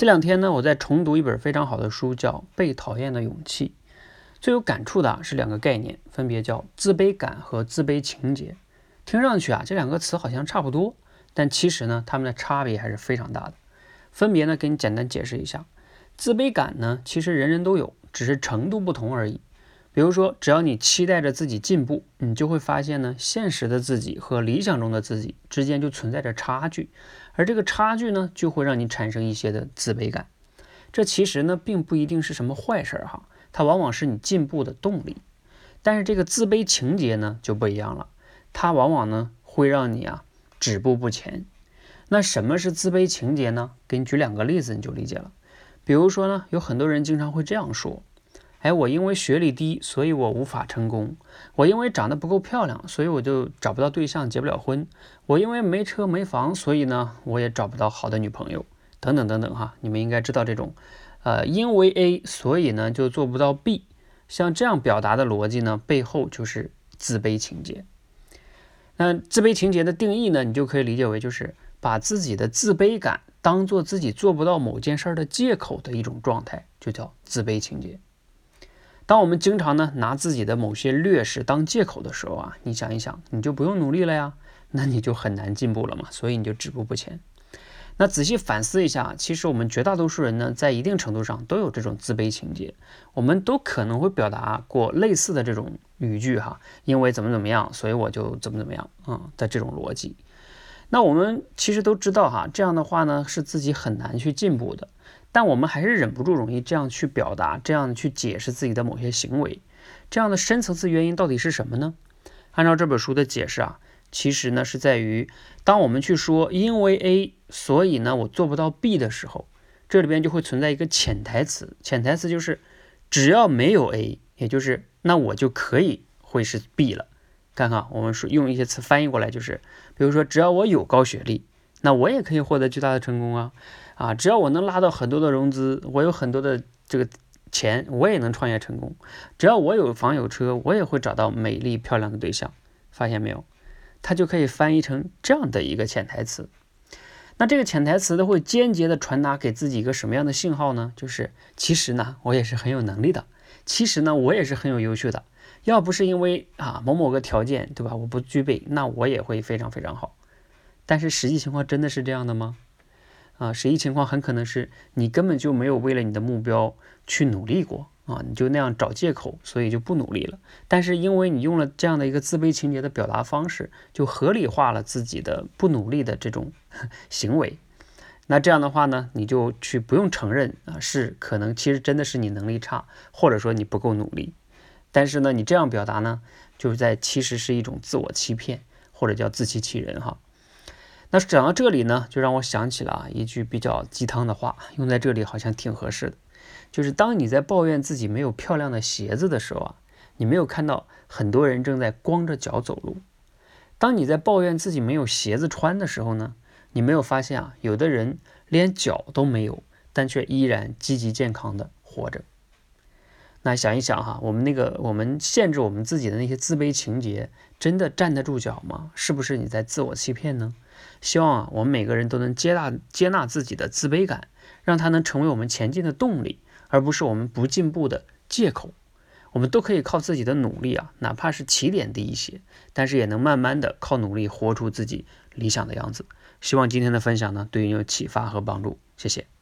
这两天呢，我在重读一本非常好的书，叫《被讨厌的勇气》。最有感触的是两个概念，分别叫自卑感和自卑情节。听上去啊，这两个词好像差不多，但其实呢，它们的差别还是非常大的。分别呢，给你简单解释一下。自卑感呢，其实人人都有，只是程度不同而已。比如说，只要你期待着自己进步，你就会发现呢，现实的自己和理想中的自己之间就存在着差距，而这个差距呢，就会让你产生一些的自卑感。这其实呢，并不一定是什么坏事儿哈，它往往是你进步的动力。但是这个自卑情节呢，就不一样了，它往往呢，会让你啊止步不前。那什么是自卑情节呢？给你举两个例子，你就理解了。比如说呢，有很多人经常会这样说。哎，我因为学历低，所以我无法成功；我因为长得不够漂亮，所以我就找不到对象，结不了婚；我因为没车没房，所以呢，我也找不到好的女朋友，等等等等哈。你们应该知道这种，呃，因为 A，所以呢就做不到 B，像这样表达的逻辑呢，背后就是自卑情节。那自卑情节的定义呢，你就可以理解为就是把自己的自卑感当做自己做不到某件事儿的借口的一种状态，就叫自卑情节。当我们经常呢拿自己的某些劣势当借口的时候啊，你想一想，你就不用努力了呀，那你就很难进步了嘛，所以你就止步不前。那仔细反思一下，其实我们绝大多数人呢，在一定程度上都有这种自卑情节，我们都可能会表达过类似的这种语句哈，因为怎么怎么样，所以我就怎么怎么样啊的这种逻辑。那我们其实都知道哈，这样的话呢，是自己很难去进步的。但我们还是忍不住容易这样去表达，这样去解释自己的某些行为，这样的深层次原因到底是什么呢？按照这本书的解释啊，其实呢是在于，当我们去说因为 A，所以呢我做不到 B 的时候，这里边就会存在一个潜台词，潜台词就是只要没有 A，也就是那我就可以会是 B 了。看看我们说用一些词翻译过来就是，比如说只要我有高学历，那我也可以获得巨大的成功啊。啊，只要我能拉到很多的融资，我有很多的这个钱，我也能创业成功。只要我有房有车，我也会找到美丽漂亮的对象。发现没有？它就可以翻译成这样的一个潜台词。那这个潜台词都，会间接的传达给自己一个什么样的信号呢？就是其实呢，我也是很有能力的。其实呢，我也是很有优秀的。要不是因为啊某某个条件，对吧？我不具备，那我也会非常非常好。但是实际情况真的是这样的吗？啊，实际情况很可能是你根本就没有为了你的目标去努力过啊，你就那样找借口，所以就不努力了。但是因为你用了这样的一个自卑情节的表达方式，就合理化了自己的不努力的这种行为。那这样的话呢，你就去不用承认啊，是可能其实真的是你能力差，或者说你不够努力。但是呢，你这样表达呢，就是在其实是一种自我欺骗，或者叫自欺欺人哈。那讲到这里呢，就让我想起了啊一句比较鸡汤的话，用在这里好像挺合适的。就是当你在抱怨自己没有漂亮的鞋子的时候啊，你没有看到很多人正在光着脚走路；当你在抱怨自己没有鞋子穿的时候呢，你没有发现啊，有的人连脚都没有，但却依然积极健康的活着。那想一想哈，我们那个我们限制我们自己的那些自卑情节，真的站得住脚吗？是不是你在自我欺骗呢？希望啊，我们每个人都能接纳接纳自己的自卑感，让它能成为我们前进的动力，而不是我们不进步的借口。我们都可以靠自己的努力啊，哪怕是起点低一些，但是也能慢慢的靠努力活出自己理想的样子。希望今天的分享呢，对你有启发和帮助。谢谢。